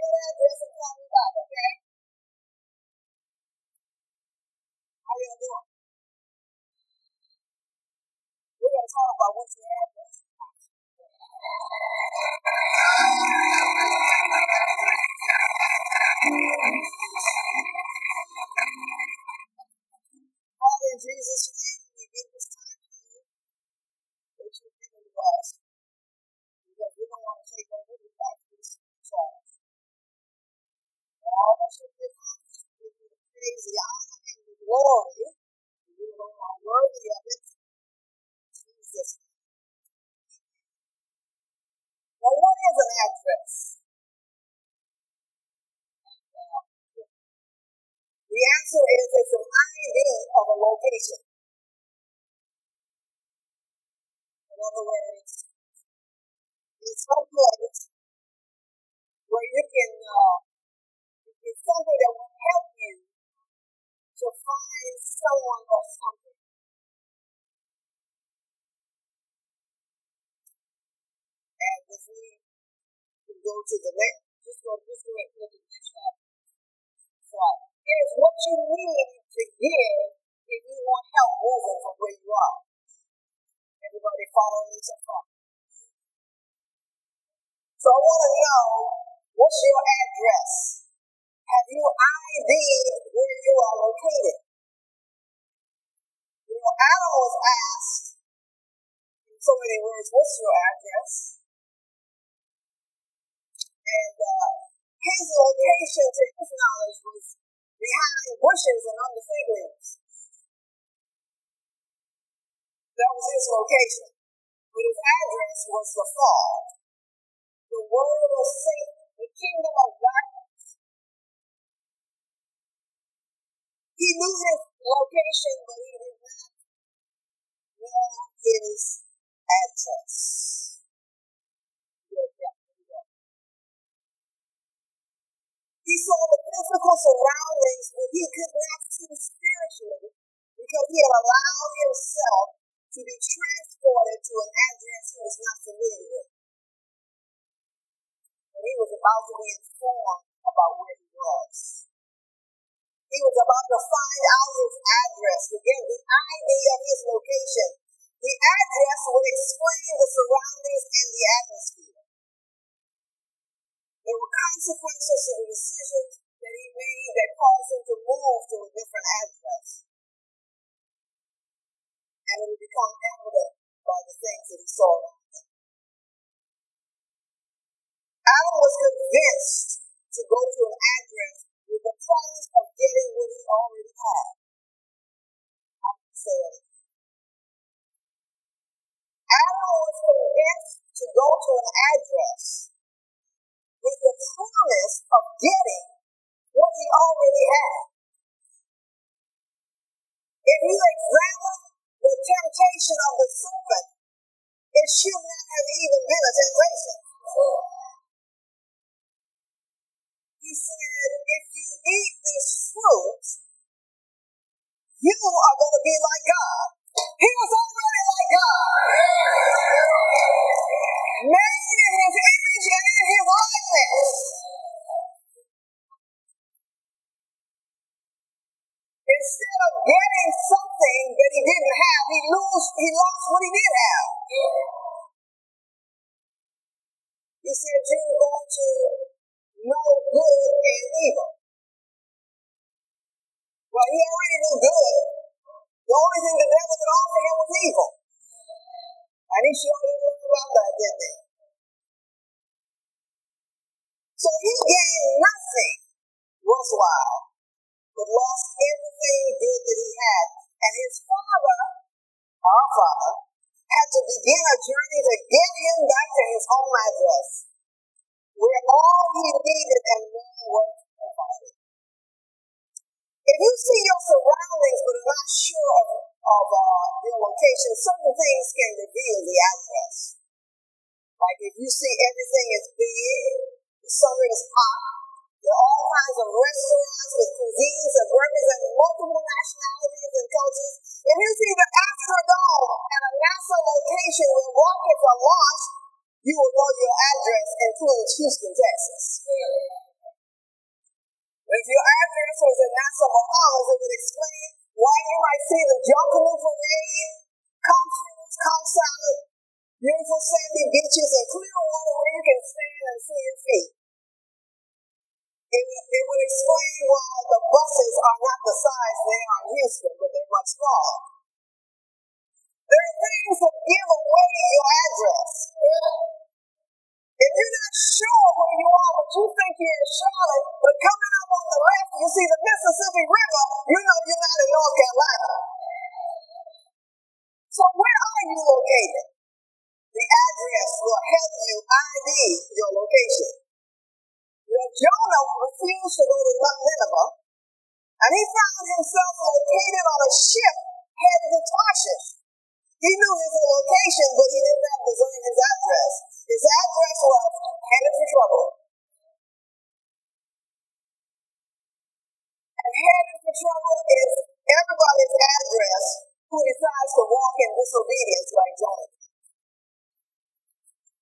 get the address and call me back, okay? How gonna do it? We're gonna talk about what's your address. Father, Jesus' All of us should you the the honor, and the glory. Alone are worthy of it. Jesus'. Now, what is an address? The answer is it's an ID of a location. In other words, it's some place where you can, uh, something that will help you to find someone or something. And if we can go to the next, just go, just go and look at next slide. Slide. Here's what you need to give if you want help moving from where you are. Everybody following me so far? So I want to know what's your address? Have you ID'd where you are located? You know, Adam was asked in so many words, what's your address? And uh, his location, to his knowledge, was behind bushes and under fig leaves. That was his location. But his address was the fall, the world of Satan, the kingdom of darkness. He knew his location, but he did not know his address. Yeah, yeah, go. He saw the physical surroundings, but he could not see the spiritually because he had allowed himself to be transported to an address he was not familiar with. And he was about to be informed about where he was. He was about to find out his address, get the ID of his location. The address would explain the surroundings and the atmosphere. There were consequences to the decisions that he made that caused him to move to a different address. And it would become evident by the things that he saw around him. Adam was convinced to go to an address promise of getting what he already had. I'm saying Adam was convinced to go to an address with the promise of getting what he already had. If you examine the temptation of the serpent, it should not have even been a temptation. He said, if you eat this fruit, you are going to be like God. He was already like God. Made in his image and in his likeness. Instead of getting something that he didn't have, he lose he lost what he did have. He said, You're going to know good and evil. Well, he already knew good. The only thing the devil could offer him was evil. And he sure didn't know about that, did he? So he gained nothing worthwhile, but lost everything good that he had. And his father, our father, had to begin a journey to get him back to his home address, where all he needed and more was provided. If you see your surroundings but are not sure of, of uh, your location, certain things can reveal the address. Like if you see everything is big, the summer is hot, there are all kinds of restaurants with cuisines that represent multiple nationalities and cultures. If you see the Astrodome at a NASA location where rockets are launched, you will know your address includes Houston, Texas. If your address was in Nassau, Bahamas, it would explain why you might see the Junkanoo Parade, concerts, conch salad, beautiful sandy beaches, and clear water where you can stand and see your feet. It, it would explain why the buses are not the size they are in Houston, but they're much smaller. There are things that give away your address. If you're not sure where you are, but you think you're in Charlotte, but coming up on the left, you see the Mississippi River, you know you're not in North Carolina. So where are you located? The address will help you ID your location. Well, Jonah refused to go to Nineveh, and he found himself located on a ship headed to Tarshish. He knew his location, but he did not discern his address. His address was headed for trouble. And headed for trouble is everybody's address who decides to walk in disobedience like Jonah.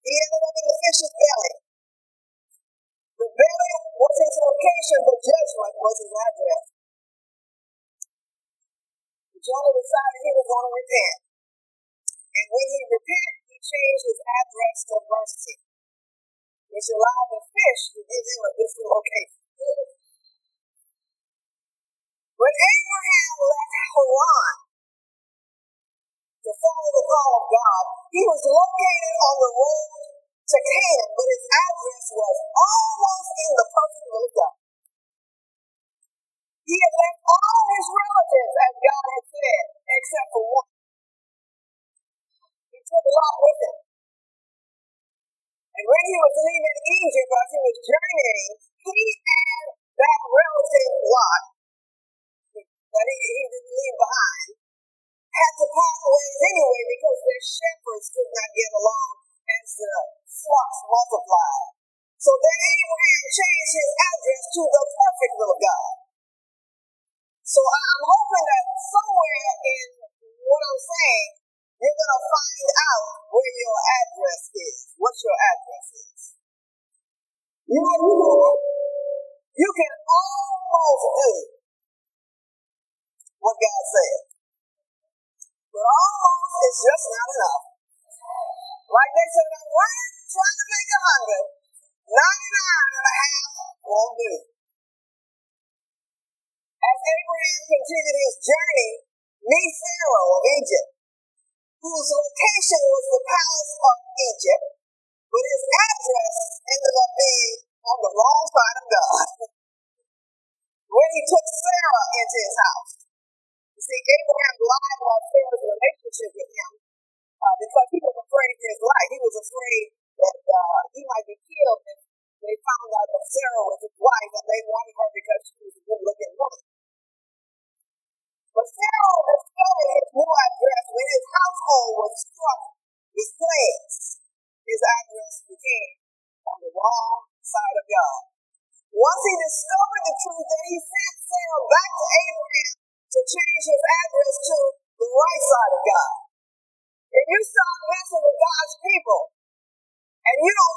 He ended up in the fish's belly. The belly was his location, but judgment was his address. Jonah decided he was going to repent. And when he repented, he changed his address to mercy, which allowed the fish to give him a different location. When Abraham left Haran to follow the call of God, he was located on the road to Canaan, but his address was almost in the perfect will of God. He had left all his relatives as God had said, except for one took Lot with him. And when he was leaving Egypt, as he was journeying, he and that relative Lot, that he, he didn't leave behind, had to part ways anyway because their shepherds could not get along as the flocks multiplied. So then Abraham changed his address to the perfect little God. So I'm hoping that somewhere in what I'm saying, you're going to find out where your address is, what your address is. You know, you can, you can almost do what God said. But almost is just not enough. Like they said, I'm trying to make a hundred. 99 and a half won't do. As Abraham continued his journey, meet Pharaoh of Egypt whose location was the palace of Egypt, but his address ended up being on the wrong side of God. when he took Sarah into his house. You see, Abraham lied about Sarah's relationship with him uh, because he was afraid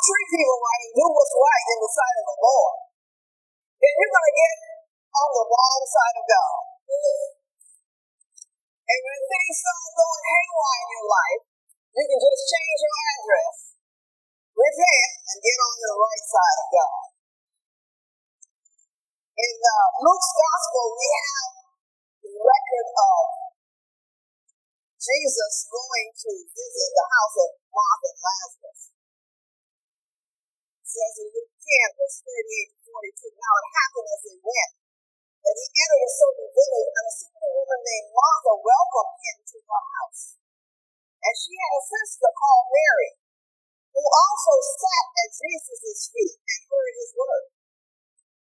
treat people right and do what's right in the sight of the Lord, then you're going to get on the wrong side of God. And when things start going haywire in your life, you can just change your address, repent, and get on the right side of God. In uh, Luke's gospel, we have the record of Jesus going to visit the house of Martha and Lazarus. Says in Luke 10, verse 38 to 42, Now it happened as they went that he entered a certain village, and a certain woman named Martha welcomed him to her house. And she had a sister called Mary, who also sat at Jesus' feet and heard his word.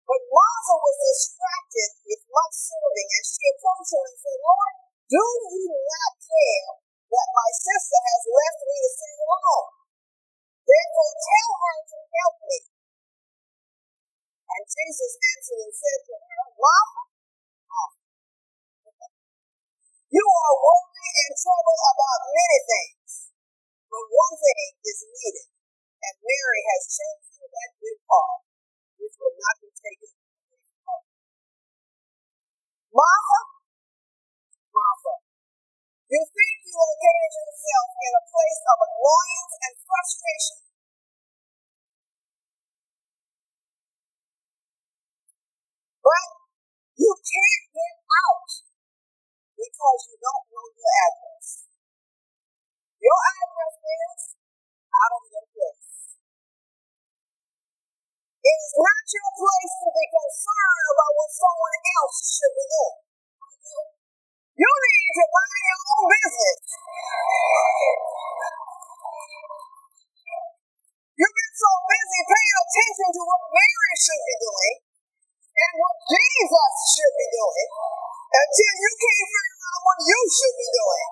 But Martha was distracted with much serving, and she approached him and said, Lord, do you not care that my sister has left me to sit alone? Therefore tell her to help me. And Jesus answered and said to her, Martha, you are worried and troubled about many things, but one thing is needed, and Mary has chosen that good part, which will not be taken away from her. Martha, Martha, you think will get yourself in a place of annoyance and frustration. But you can't get out because you don't know your address. Your address is out of your place. It is not your place to be concerned about what someone else should be doing. You need to mind your own business. You've been so busy paying attention to what Mary should be doing and what Jesus should be doing until you can't figure out what you should be doing.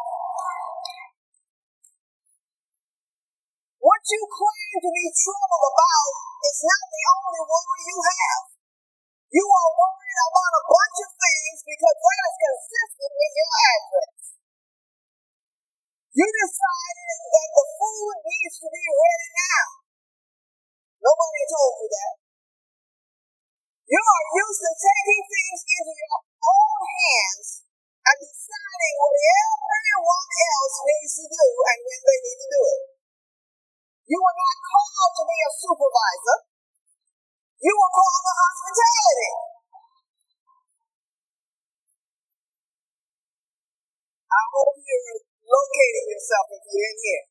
What you claim to be troubled about is not the only worry you have. You are worried about a bunch of things because that is consistent with your address. You decided that the food needs to be ready now. Nobody told you that. You are used to taking things into your own hands and deciding what everyone else needs to do and when they need to do it. You are not called to be a supervisor. You were called the hospitality. I hope you're locating yourself if you're in here.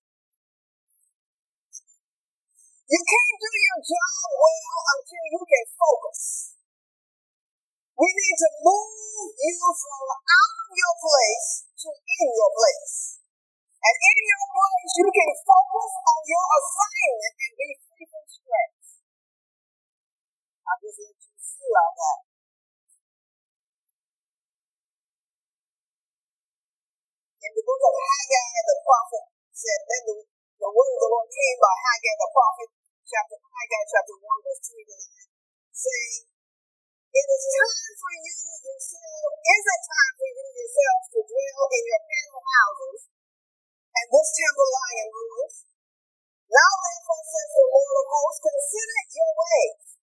You can't do your job well until you can focus. We need to move you from out of your place to in your place. And in your place, you can focus on your assignment and be free from stress. I just let you see like that. In the book of Haggai, the prophet said, then the, the word of the Lord came by Haggai the prophet, chapter Haggai chapter 1, verse 3 to 9, saying, it is time for you yourself, is it time for you yourselves to dwell in your panel houses and this temple in ruins? Now therefore says the Lord of hosts, consider your ways.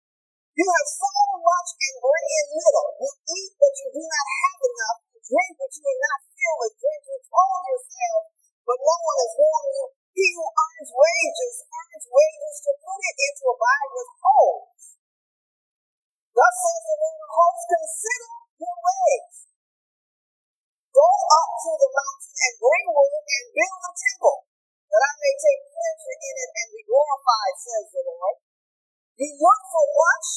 You have sown much and bring in little. You eat, but you do not have enough. You drink, but you are not filled with drink. You clothe yourself, but no one is warming you. He who earns wages earns wages to put it into a bag with holes Thus says the Lord of hosts, consider your ways. Go up to the mountain and bring wood and build a temple, that I may take pleasure in it and be glorified, says the Lord. You look for much,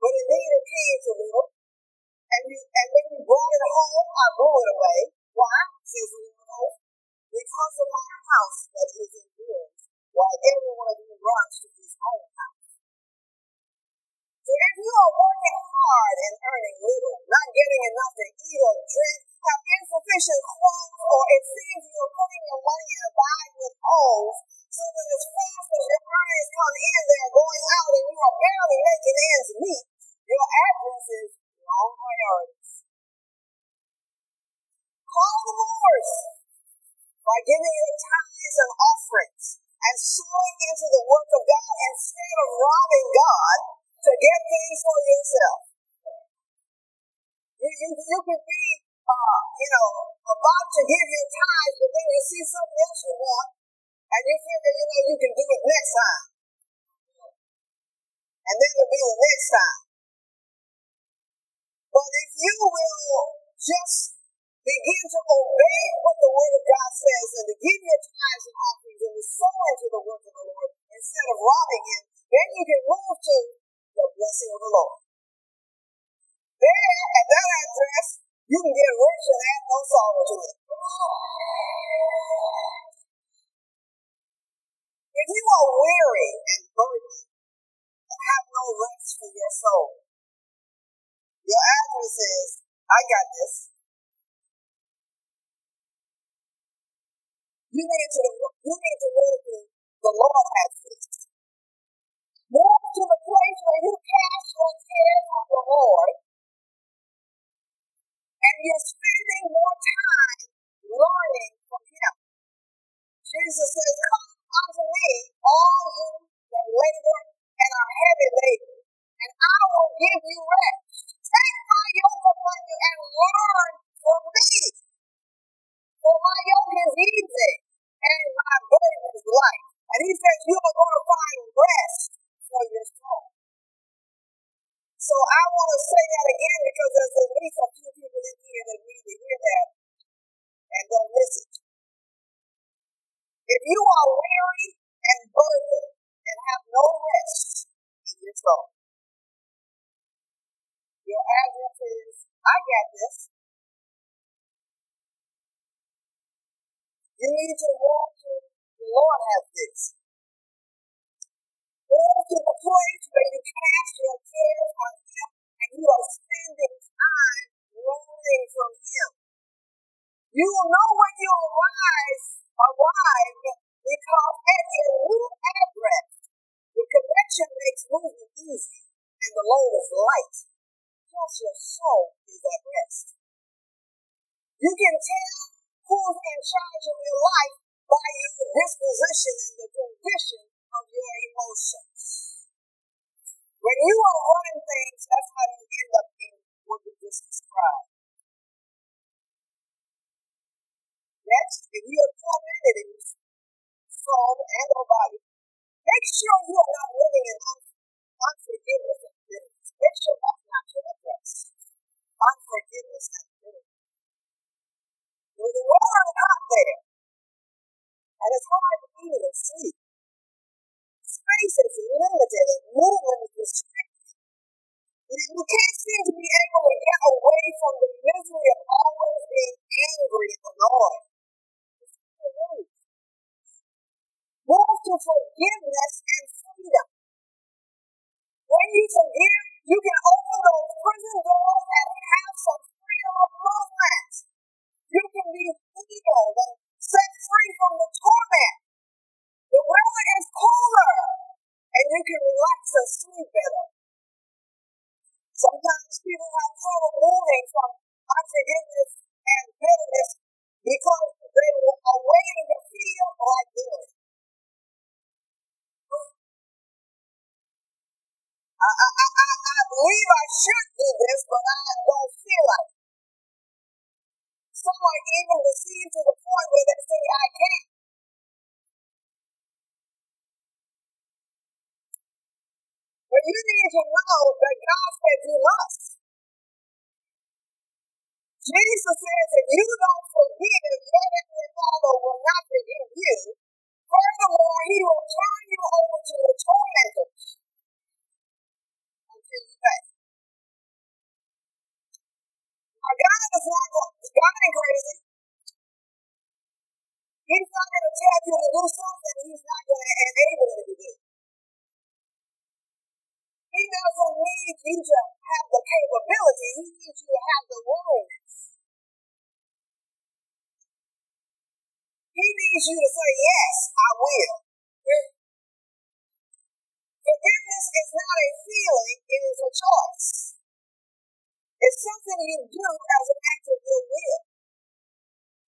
but it came a little. And, you, and when you brought it home, I blew it away. Why? the Lord of. Because of my house that is in ruins, while every one of you runs to his own house. So If you are working hard and earning little, not getting enough to eat or drink, have insufficient clothes, or it seems you are putting your money in a bag with holes, so that as fast as your earnings come in, they are going out and you are barely making ends meet, your address is wrong priorities. Call the Lord by giving your tithes and offerings and sowing into the work of God instead of robbing God to get things for yourself. You, you, you could be, uh, you know, about to give your tithes, but then you see something else you want, and you figure, you know, you can do it next time. And then it'll be the next time. But if you will just begin to obey what the Word of God says and to give your tithes and offerings and to sow into the work of the Lord instead of robbing Him, then you can move to the blessing of the Lord. There, at that address, you can get rich and add no sorrow to it. If you are weary and burdened and have no rest for your soul, I got this. You need to you need to move to the Lord has this. Move to the place where you cast your care on the Lord and you're spending more time learning from Him. Jesus says, Come unto me, all you that labor and are heavy laden, and I will give you rest. Take my yoke upon you and learn from me. For my yoke is easy and my burden is light. And he says, You are going to find rest for your soul. So I want to say that again because there's at least a few people in here that need to hear that and don't listen. If you are weary and burdened and have no rest in your soul, your address is, I got this. You need to walk to the Lord has this. Move to the place where you cast your cares on Him and you are spending time learning from Him. You will know when you arise, arrive because at your new address, the connection makes moving easy and the load is light. Plus your soul is at rest. You can tell who's in charge of your life by your disposition and the condition of your emotions. When you are running things, that's how you end up in what you just described. Next, if you are tormented in your soul and your body, make sure you are not living in unforgiveness and bitterness. Make sure that's not your address. Unforgiveness and bitterness. When the water is hot there, and it's hard to and sleep, space is limited and movement is restricted. You can't seem to be able to get away from the misery of always being angry and annoyed. Move to forgiveness and freedom. When you forgive, from unforgiveness and bitterness because they are waiting to feel like it. I, I, I, I believe I should do this, but I don't feel like it. Some are even deceived to the point where they say, I can't. But you need to know that God said you must. Jesus says if you don't forgive, your heavenly Father will not forgive you. Furthermore, he will turn you over to the tormentors until you pay. Now, God is not God ain't crazy. He's not going to tell you to do something he's not going to enable you to do. He doesn't need you to have the capability. He needs you to have the willingness. He needs you to say, yes, I will. Forgiveness is not a feeling, it is a choice. It's something you do as an act of your will.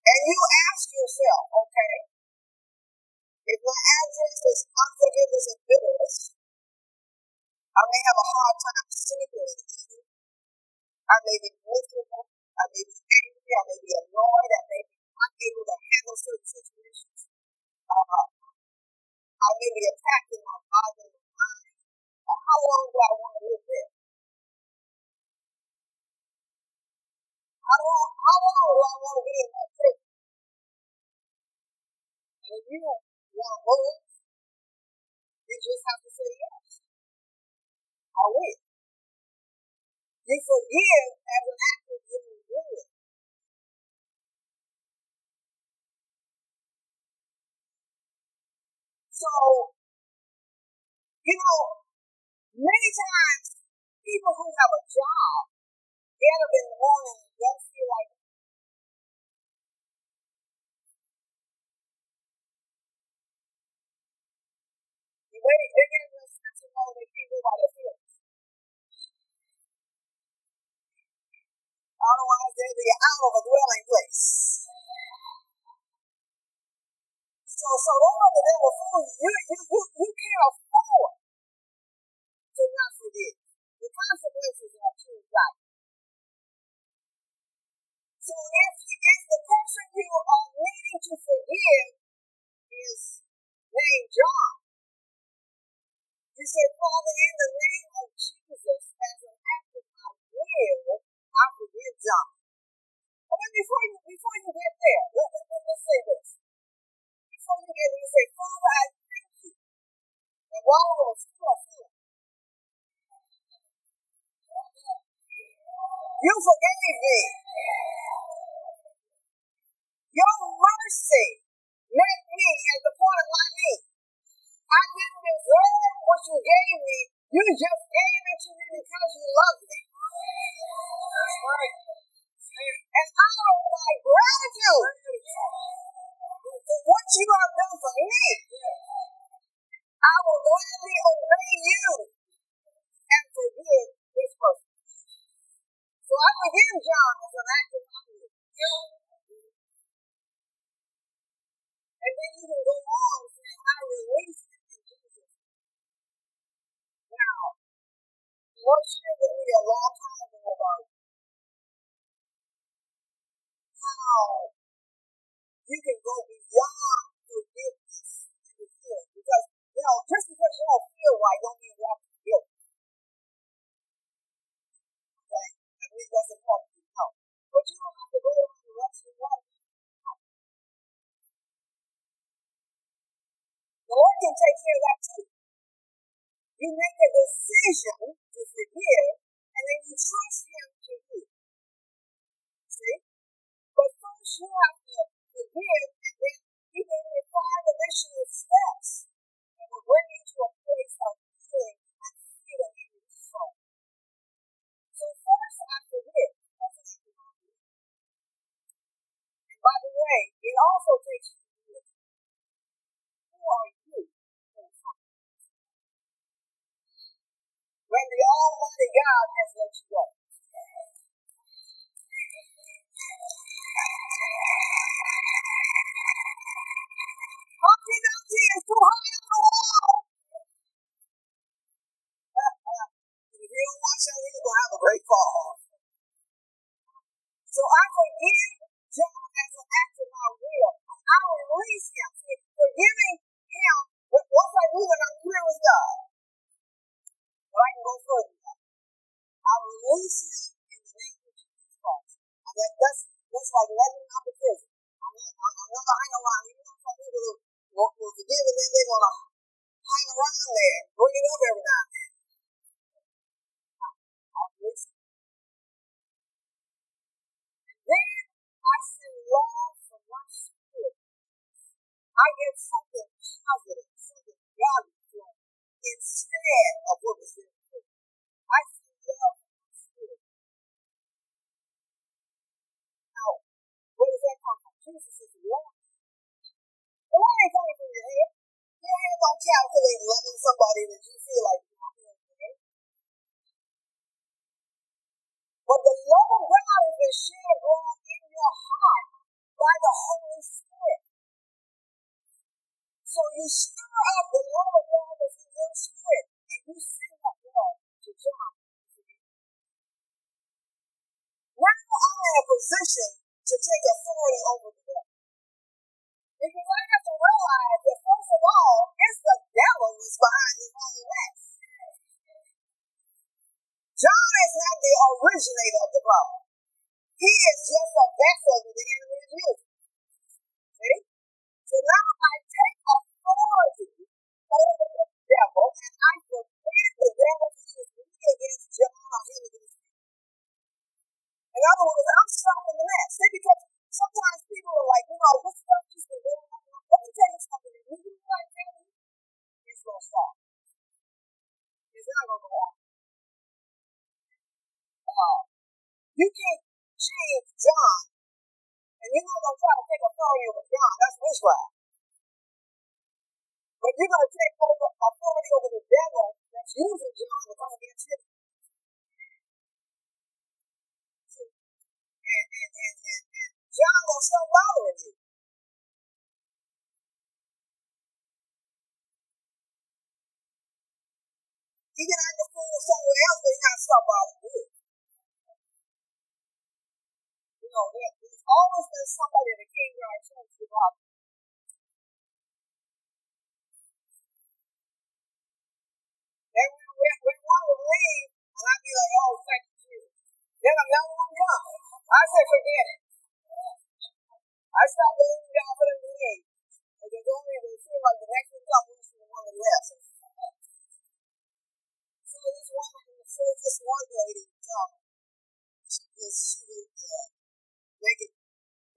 And you ask yourself, okay, if my address is unforgiveness and bitterness, I may have a hard time eating. I may be miserable. I may be angry. I may be annoyed. I may be unable to handle certain situations. Uh, I may be attacking my body and my mind. Uh, how long do I want to live there? How long, how long do I want to be in that prison? And if you want to move, you just have to say yes. I will. You forgive as an act of giving will. So, you know, many times people who have a job get up in the morning and don't feel like wait, they get in a sensitive mode, they can't go by their feelings. Otherwise, they'll be out of a dwelling place. So, so don't let the devil fool you. You, you, you, you can't afford to not forgive. The consequences are too light. So if, if the person you are needing to forgive is named John, you say, Father, in the name of Jesus, as an act of my will, I forgive John. But before you before you get there, let, let, let, let's say this. Before you get there, you say, Father, I thank you. And while I was still feeling, you forgave me. Your mercy met me at the point of my need. I didn't deserve what you gave me. You just gave it to me because you loved me. That's right. And out of my gratitude for what you have done for me, I will gladly obey you and forgive this person. So I forgive John as an act of will. And then you can go on saying, I release it in Jesus. Now, Shared with me a long time ago about how you can go beyond forgiveness and the healing. Because, you know, just because you don't feel right don't mean you have to feel Okay? I mean, that's important to know. But you don't have to go around the rest of your life. The Lord can take care of that too. You make a decision to forgive, and then you trust Him to heal. See? But first you have to forgive, and then He gave me five additional steps that will bring you to a place of healing and freedom in your soul. So first I forgive. And by the way, it also takes you to this. Who are you? When the Almighty God has let you go. Humpty Dumpty is too high on the wall. if you don't watch out, you're going to have a great fall. So I forgive John as an act of my will. I release him. Forgiving him, once I do that, I'm clear with God. But I can go further than that. I release him in the name of Jesus Christ. And that, that's, that's like letting out of prison. I'm not, I'm, not hang around. You know some people who will, will forgive and then they're going to hang around there bring it up every now and then. And then I send love from my spirit. I get something positive, something valuable instead of what was in the I send love in my spirit. Now, where does that come from? Jesus is love. The love ain't coming from your head. Your head don't calculate loving somebody that you feel like you're not doing. But the love of God has been shed abroad in your heart by the Holy Spirit. So you stir up the love of God that's in your spirit, and you send that love to John. Now I'm in a position to take authority over the devil. Because I have to realize that first of all, it's the devil who's behind his own mess. John is not the originator of the problem. He is just a vessel that the enemy is using. See? So now I take authority over the devil and I forbid the devil to use me against John or him against me. In other words, I'm stopping the mess. See, because sometimes people are like, you know, this stuff just been going. Let me tell you something. If you do like that, it's going to stop. It's not going to go on. Uh, You can't change John, and you're not gonna try to take authority over John. That's witchcraft. But you're gonna take over authority over the devil that's using John to come against you. And, and, and, and, and John gonna stop bothering you. He can act a fool somewhere else, but he not stop bothering you. You know, there, there's always been somebody that came to our church to bother. And we, want to leave, and I'd be like, oh, thank you. Then another one comes. I said, forget it. I stopped believing God for them to leave. Only they feel like the next one comes, the one that left. So this one, so this one lady, um, she was, she was, uh, making,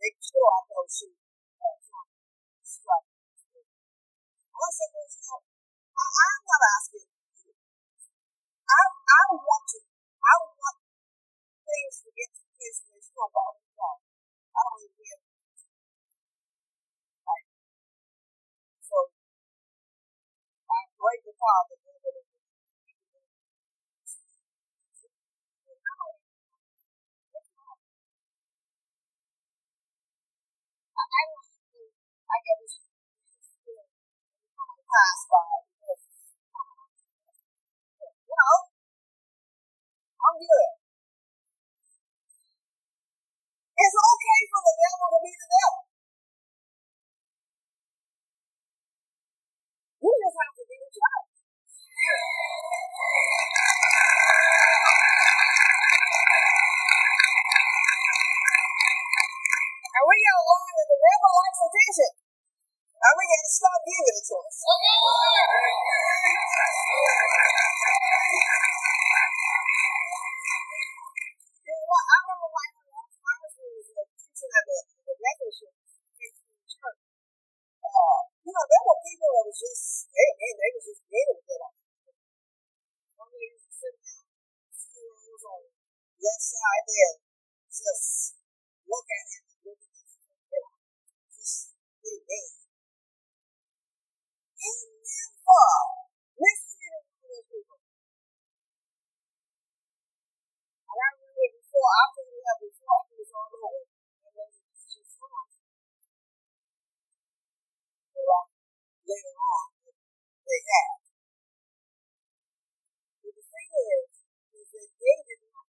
make sure I know she, uh, struck. I said, well, I'm not asking I, I want to, I want things to get to the place where it's not about God. I don't even care. Right. So, I break the father, I don't think I get this pass by because, you know, I'm good. It's okay for the devil to be the devil. You just have to be the judge. And we gotta learn that the devil likes attention. And we gotta stop giving it to us. Teaching at the, the church. Uh, you know, there were people that was just, they, they, they was just getting it on. One day you sit down, those on left side there, just look at him, look at him, just be there. He never mistreated those people. And I remember before, after we had before, he was all over. Later on, they have. But the thing is, is that they did not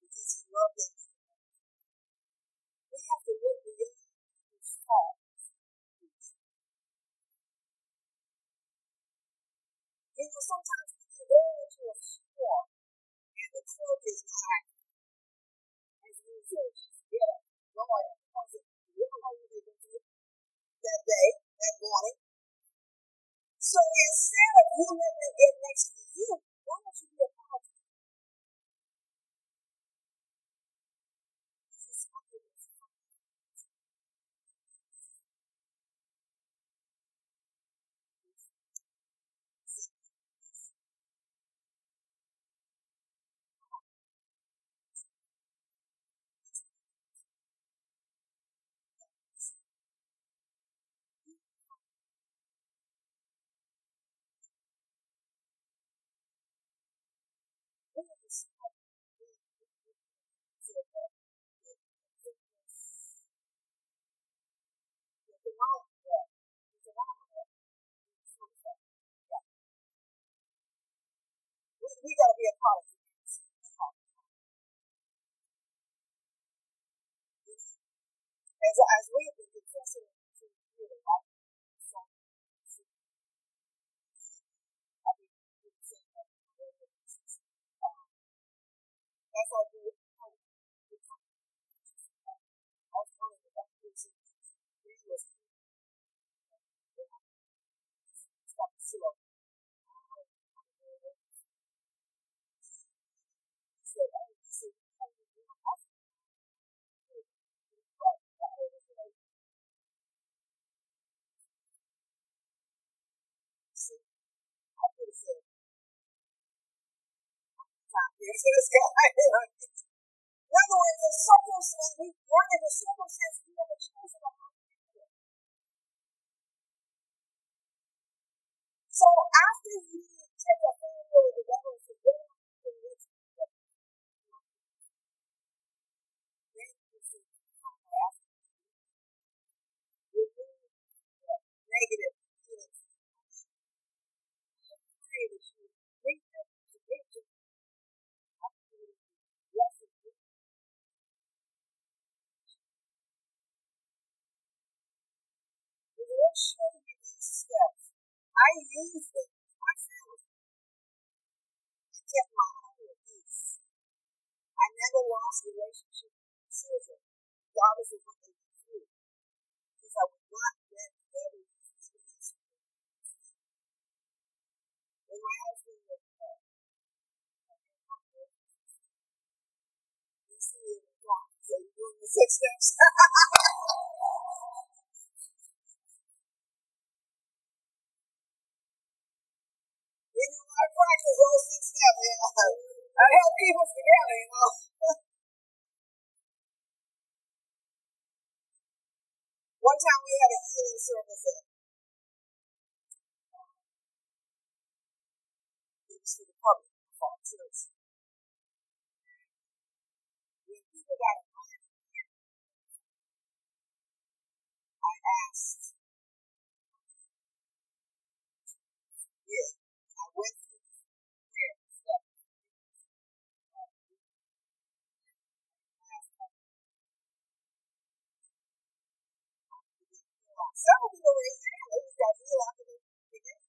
because he loved them. We have to look beyond his fault. You know, sometimes we can go into a store and the clerk is not as we should get up, going that day, that morning. So instead of you letting them get next to you, why don't you be a part of it? This is something that's really smart. So that the forgiveness, the denial, the denial, so that, yeah, we, we got to be a part of it. As, as we have been confessing to you, right? So, so, I mean, we can say that, um, that's all good. I was wondering if that. So, I would say, I would do it. I would do it. But that was like, this, this guy. In other words, the circumstance, we run into circumstances we have a choice about to. So after you take a handle of the devil and say, what am I doing with Then you see how I ask you. Remove the negative feelings. I pray that you bring them to victory. I pray that you bless them. Lord me these steps. I used them myself and kept my home at peace. I never lost relationship with my children, regardless of what they through, because I would not let the devil use. When my husband was uh, he see me in the car, he said, "You doing the six steps?" You know, I practice those six steps. You know, I help us together. You know. One time we had a healing service at it was for the public for our church. When people got invited, I asked, yeah, I went through the prayer steps. Several people raised their hand. They just got healed after they began.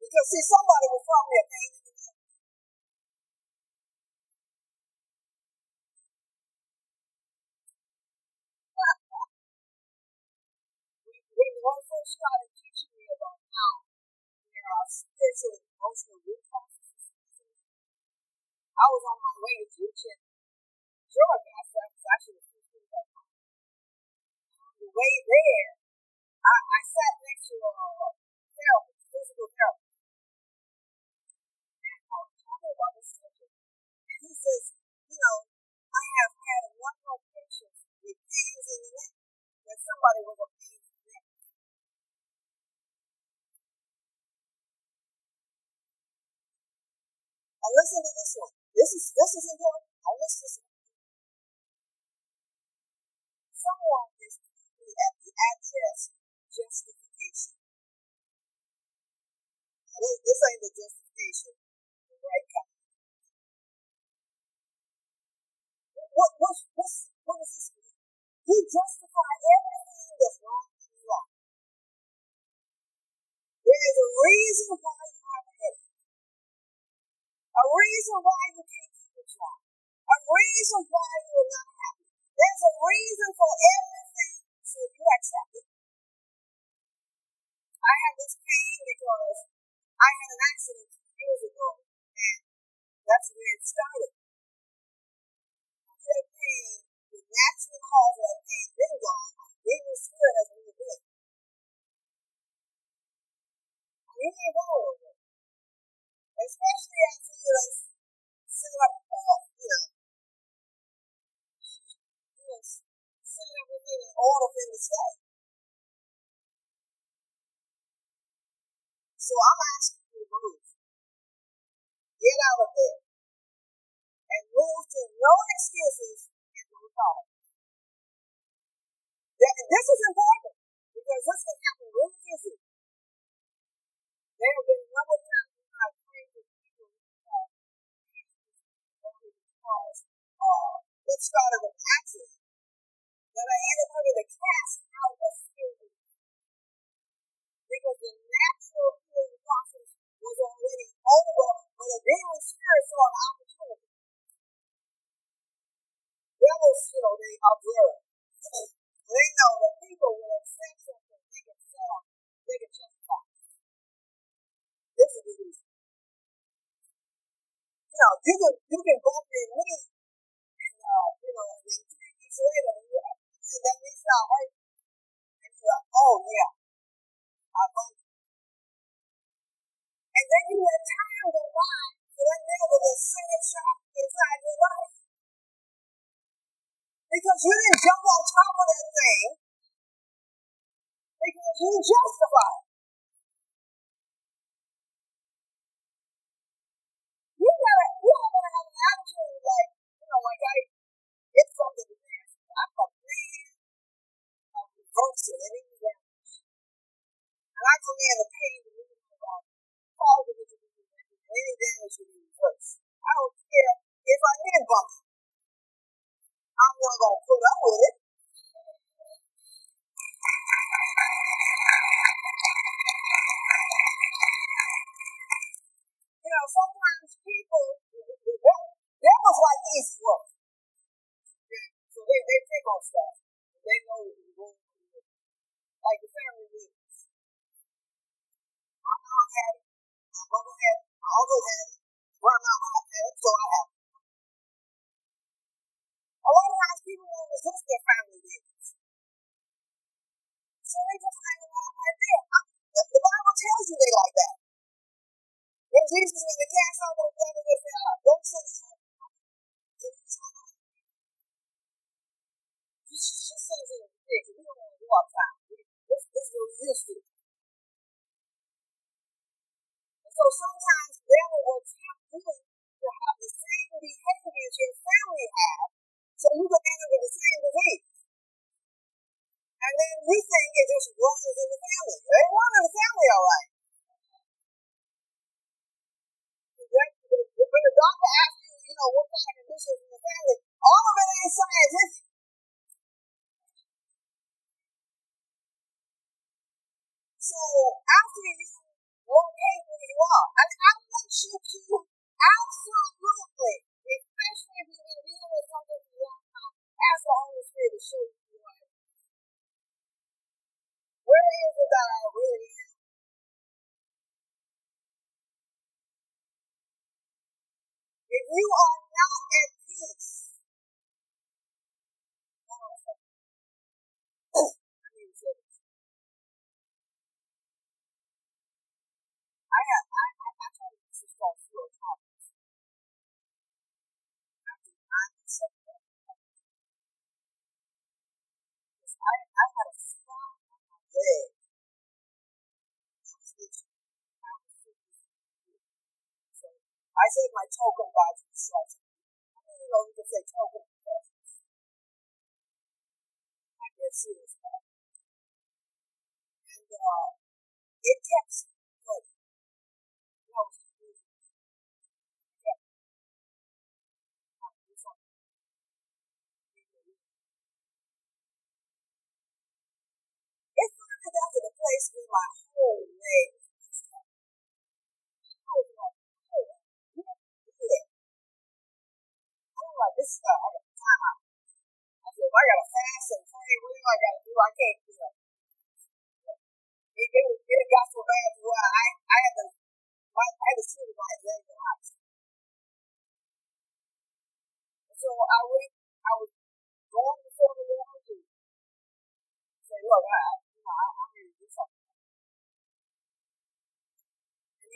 Because see, somebody was probably a pain in the neck. When the first started teaching me about how there are spiritual and emotional root causes, I was on my way to teach in Georgia. I said I actually teaching at on the way there. I, I sat next to a therapist, physical therapist, and I was talking about the subject. And he says, you know, I have had a number of patients with pains in the neck that somebody was a pain in the neck. And listen to this one. This is this is important. Don't miss this one. Someone address justification. This, this ain't the justification, the right kind. What what's what's what does this mean? He justified everything that's wrong in your life. There is a reason why you have a headache. A reason why you can't keep a job. A reason why you are not happy. There's a reason for everything. So you accept it. I have this pain because I had an accident years ago, and that's where it started. That pain, the natural cause of that pain, been gone. Demon spirit has moved in. You ain't going with it. Especially after you know, set up, uh, you know, you know, set everything in order for him to stay. So I'm asking you to move. Get out of there. And move to no excuses and no. That, this is important because this can happen really easy. There have been a number of times when I've prayed with people who have cause uh, that started an accident that I ended up having to cast out a spirit because the natural healing process was already over, but a demon spirit saw an opportunity. Devils, you know, they observe. They know that people will accept something they can sell, they can justify. This is the reason. You know, you can you can bump your knee and uh, you know, and then three weeks later you See, that means not right. And you're like, oh yeah, I voted. And then you let time go by for that man with a single shot inside your life. Because you didn't jump on top of that thing because you justified. You gotta, you gotta have an attitude like, you know, like I, it's something to do. I'm of reversal any damage. And I command the pain to move my body, it to be reversed, and any damage to be reversed. I don't care if I did bump. I'm not gonna put up with it. You know, sometimes people, that was like easy work. So they, they take on stuff. They know like the family meetings. My mom had it, my mother had it, my uncle had it, grandma had it, so I have it. A lot of times people won't resist their family meetings. So they just hang around right there. The, the Bible tells you they like that. When Jesus went to cast out those devils, they said, ah, don't sit down. Just, just sit in the. We don't want to go outside. This, this is what we used to. And so sometimes will tempt you to have the same behaviors your family have, so you can end up with the same disease. And then we think it just runs in the family. They run in the family all right. When the doctor asks you, you know, what kind of conditions in the family, all of it ain't scientific. So after you locate where you are, and I want you to absolutely, especially if you've been dealing with something for a long time, ask the Holy Spirit to show you I am. Where is it that I really am? If you are not at peace, I said my token by myself. I don't even know if you can say token. I it. And uh, it kept spreading. You know, it kept it got to the place where my whole leg was was oh. I'm like, this is, uh, I got time out. I said, I got to fast and pray, what do I got to do? I can't, you know. It, it, it got so bad to where I, I had to, my, I had to with my leg the so I went, I was going before the Lord to say, look, I, I'm ready to do something. And he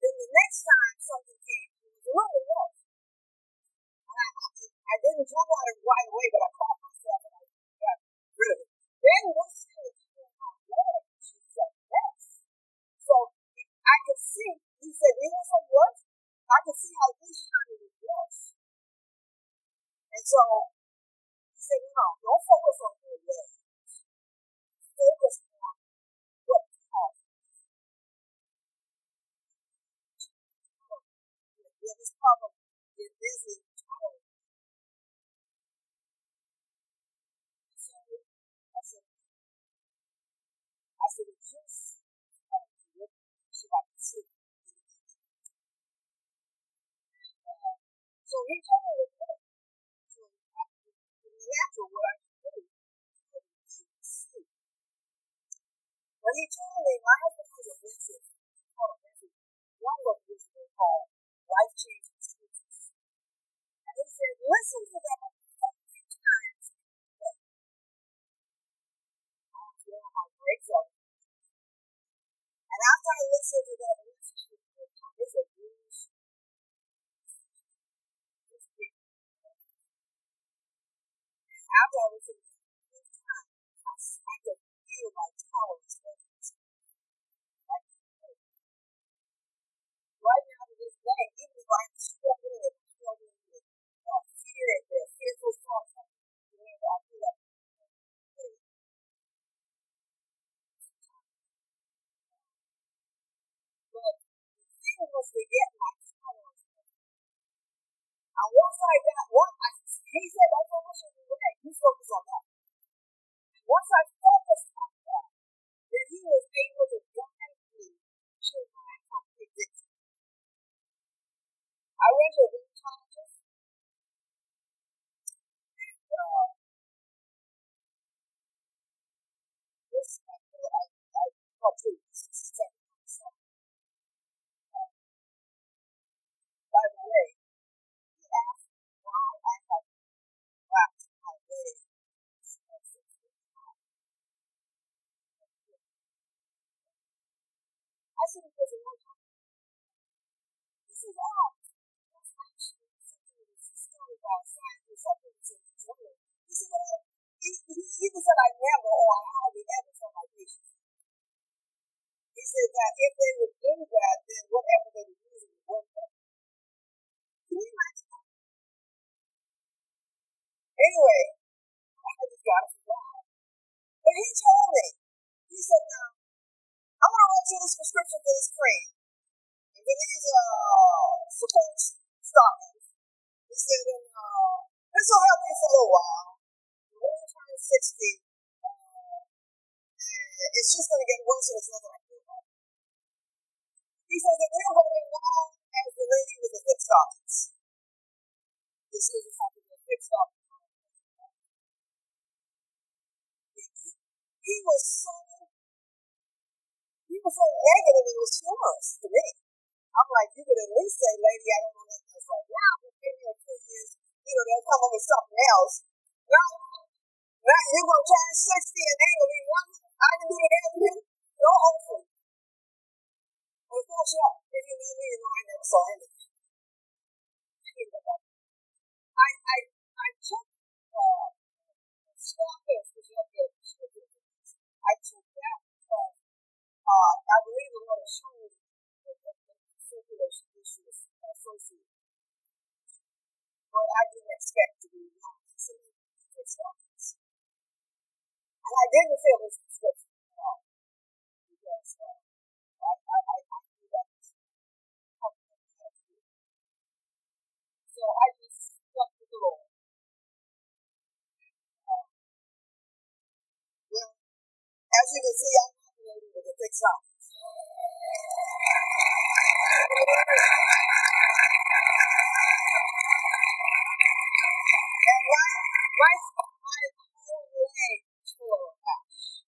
Then the next time something came, it was a little worse. And I, I, didn't on it right away, but I caught myself and I got rid of it. Then this leg. She said, yes. So I could see, he said, you know some worse? I could see how this time was worse. And so he said, no, don't focus on your leg. Focus problem get busy hours. So I said, I said, just tell me what she like to see. Uh, so he told me what to So I, it was natural what I could do. When he told me my husband was a business, called a business, one of book was call. Life changing. Said, listen to that every time. I'm my. And after I listened to that message, it's a bruise. After I listened to it this time, I, could feel my tolerance Right now to this day, even if I'm I to get my. And once I got one, I, he said, don't focus on the way, you focus on that. And once I focused on that, then he was able to guide me to my victory. I went to I thought too, this is second myself. By the way, he why I said. He that's actually something that's discovered by scientists. I think it's in the journal. He said, well, he, he even said I never or I hardly ever tell my. He said that if they would do that, then whatever they were using would work. Can you imagine that? Anyway, I just got it from God. But he told me, he said, now, I'm going to write you this prescription for this cream. And for these uh, support stockings. He said, and uh, this will help you for a little while. When you turn 60, uh, it's just going to get worse and it's not going to get better. He says that you're going to be known as the lady with the hip stockings. This is the that the hip stockings. He was so he was so negative it was humorous to me. I'm like, you could at least say, lady, I don't know that that's right now, but maybe in two years, you know, they'll come up with something else. Now, now you're gonna turn 60 and they gonna be nothing I can do to help you. No hopefully. Of course, yeah, if you know me, you know I never saw anything. I I I took uh Scarface was up there. I took that because uh, I believe the Lord showed the, the, the circulation issues associated. But I didn't expect to be young to Scarface. And I didn't feel his prescription at all because uh, I, I, I, I knew that was So I just stuck with the Lord. Uh, well, as you can see, I'm the lady with the thick socks. And right, right my whole leg is full of ash.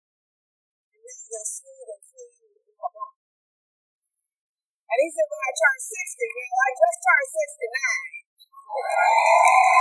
And this is a smooth and clean. And he said, when I turn 60, well, I just turned 69.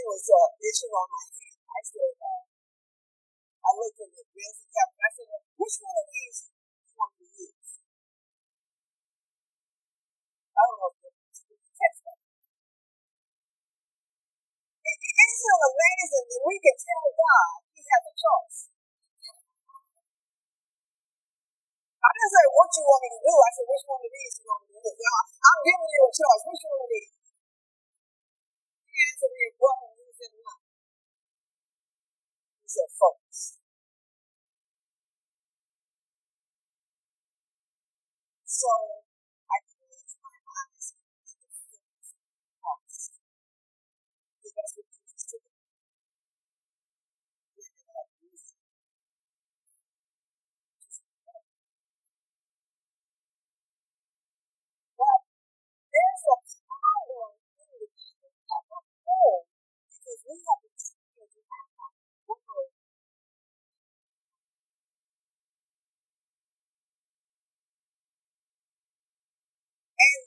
Thing was uh, itching on my hand. I said, uh, I looked at the cap and I said, which one of these do you want to use? I don't know if you text that. Isn't it amazing that we can tell God He has a choice? I didn't say what you want me to do. I said, which one of these you want me to do? Now, I'm giving you a choice. Which one of these? Answered me, what? He said, no. He said, focus. So,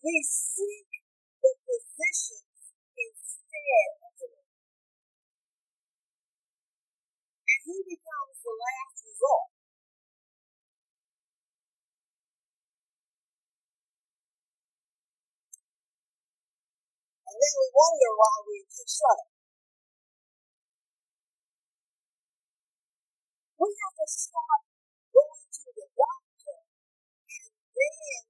we seek the physicians instead of the Lord. And he becomes the last resort. And then we wonder why we keep shutting. We have to stop going to the doctor and then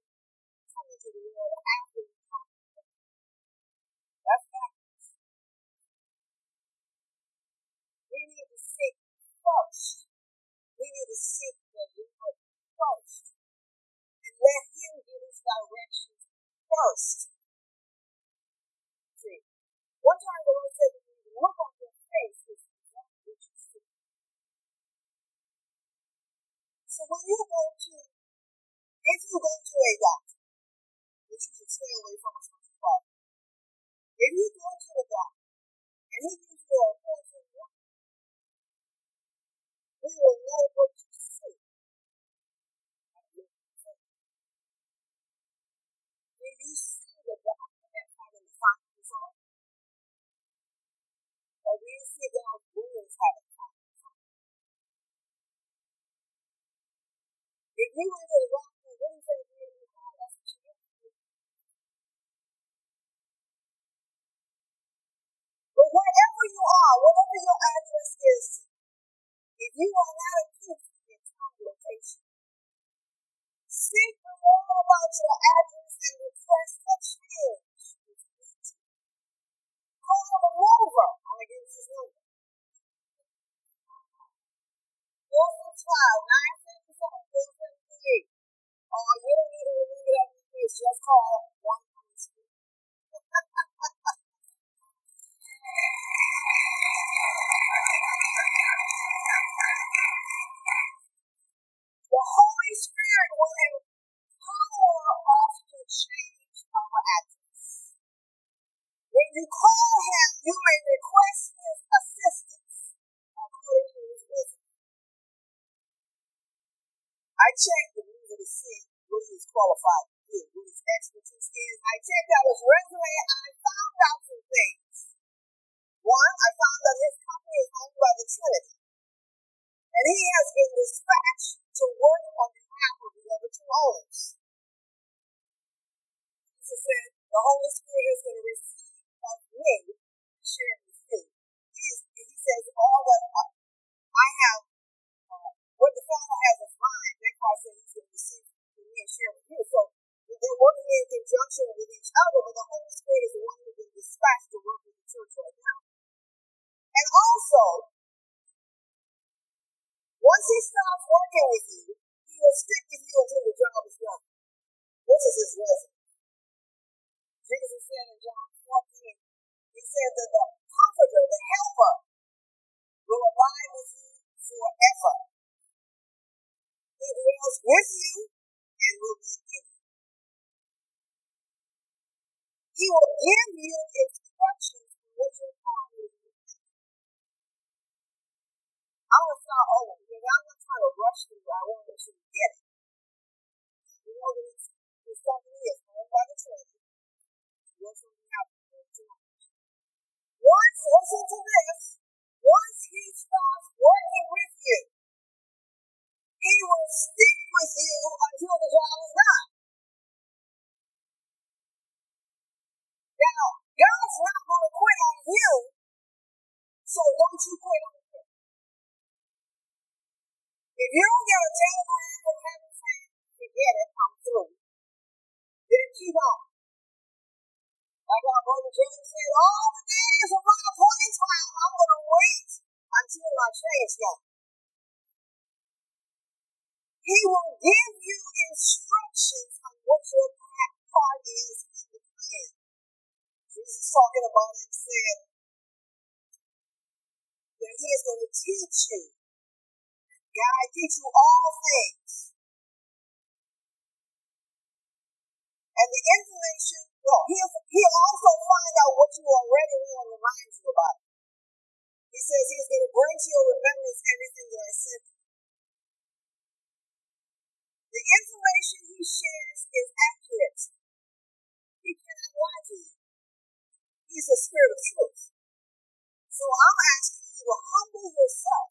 Need to seek the Lord first. And let Him give us directions first. One time the Lord said to me, look on your face is what you see. So when you go to, if you go to a doctor, which you should stay away from as much as if you go to a doctor and he gives you a we will know what you see. When you see the doctor as having final result, or when you see God's wounds having. If you went to the that car? That's what. But wherever you are, whatever your address is, if you are not a in your town location, speak the Lord about your address and request a change. Call them over. I'm going to give you his number. 465 977 Oh, you don't need to remember that number. Just call 123. The Holy Spirit will empower us to change our address. When you call him, you may request his assistance according to his wisdom. I checked the music to see what he was qualified to do, what his expertise is. I checked out his resume and I found the Holy Spirit is going to Give you instructions on what your calling is. I to start over because I'm not trying to rush through. I want you to you get it. You know that it's, this company is owned by the Trinity. Works on behalf of the One once, listen to this, once he starts working with you, he will stick with you until the job is done. God's not going to quit on you, so don't you quit on him. If you don't get a telegram from heaven forget it, I'm through, then keep on. Like our brother James said, all about it said that he is going to teach you, guide, teach you all things. And the information, well, he'll, he'll also find out what you already know and remind you about it. He says he's going to bring to your remembrance everything that I said the information he shares is accurate. He cannot lie to you. He's the spirit of truth. So I'm asking you to humble yourself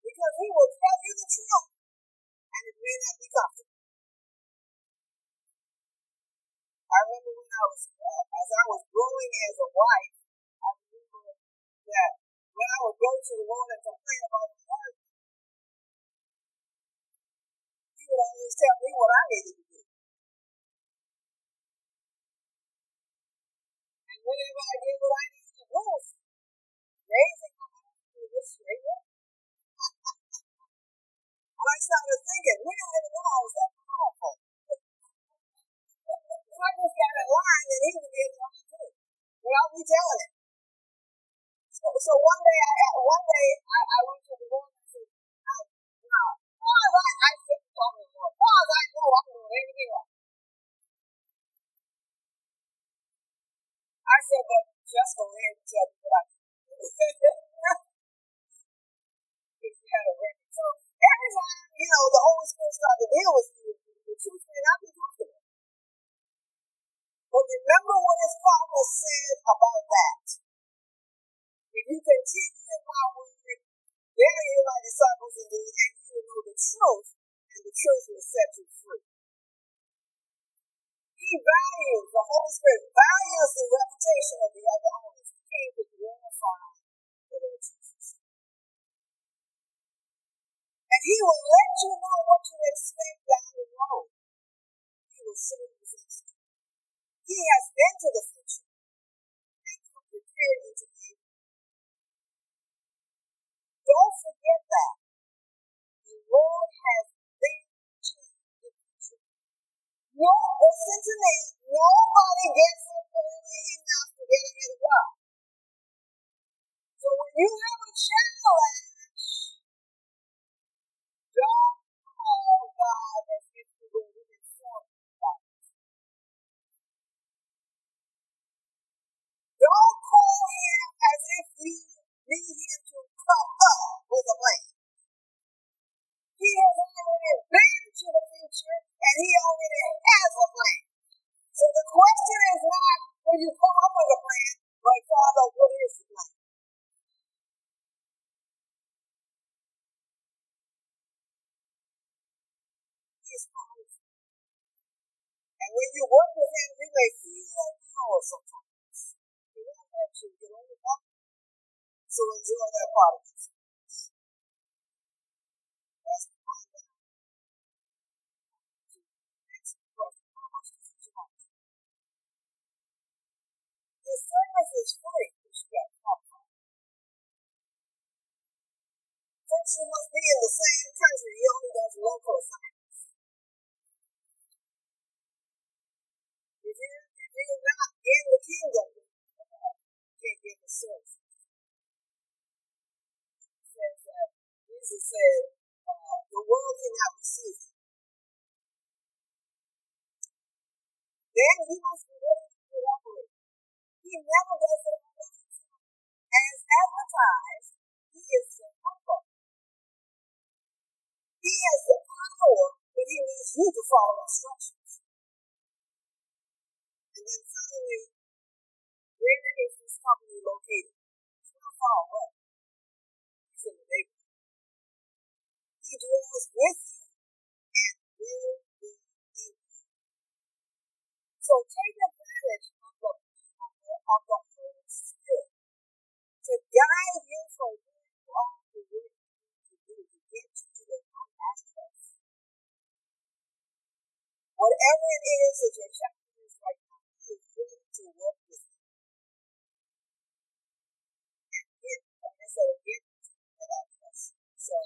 because he will tell you the truth and it may not be comfortable. I remember when I was, uh, as I was growing as a wife, I remember that when I would go to the Lord and complain about my husband, he would always tell me what I needed to do. Whenever I did what I needed to do, amazing how I could just straight up. and I started thinking, we don't even know I was that powerful. if I just got in line, then he would be in line too. But I'll be telling him. So, so one day, I one day I, I went to the Lord and said, now, now, far as I, I talking As far as I know, I'm doing everything right. I said, but just go ahead and tell me what I if you had a. So every time, you know, the Holy Spirit starts to deal with you, the truth may not be comfortable. But remember what his father said about that. If you continue in my word, then you are my disciples indeed, and you will know the truth, and the truth will set you free. He values, the Holy Spirit values the reputation of the other owners. He came to glorify the Lord Jesus. And he will let you know what to expect down the road. He will show you things. He has been to the future and will prepare you to be. Don't forget that. The Lord has no, listen to me. Nobody gets early enough to get ahead of God. So when you have a challenge, don't call God as if you were in some Don't call him as if you need him to come up with a plan. He has already been to the future and he already has a plan. So the question is not when you come up with a plan, but Father, what is the plan? And when you work with him, you may feel that power sometimes. He won't let you get on the top. So enjoy that part of it. The service is free, which you got you must be in the same country. He only does local assignments. If you're, if you're not in the kingdom, you can't get the service. Jesus said, uh, the world cannot receive. Then he must be ready. He never does it. As advertised, he is Jehovah. He has the power, but he needs you to follow instructions. And then finally, where is this company located? It's not far away. He's in the neighborhood. He dwells with you and will be in you. So take advantage of the Holy Spirit to guide you for you all the work you need to do to get you to the right access. Whatever it is that your challenge is right now, he is willing to work with you. And get, like I said, get to that access. So,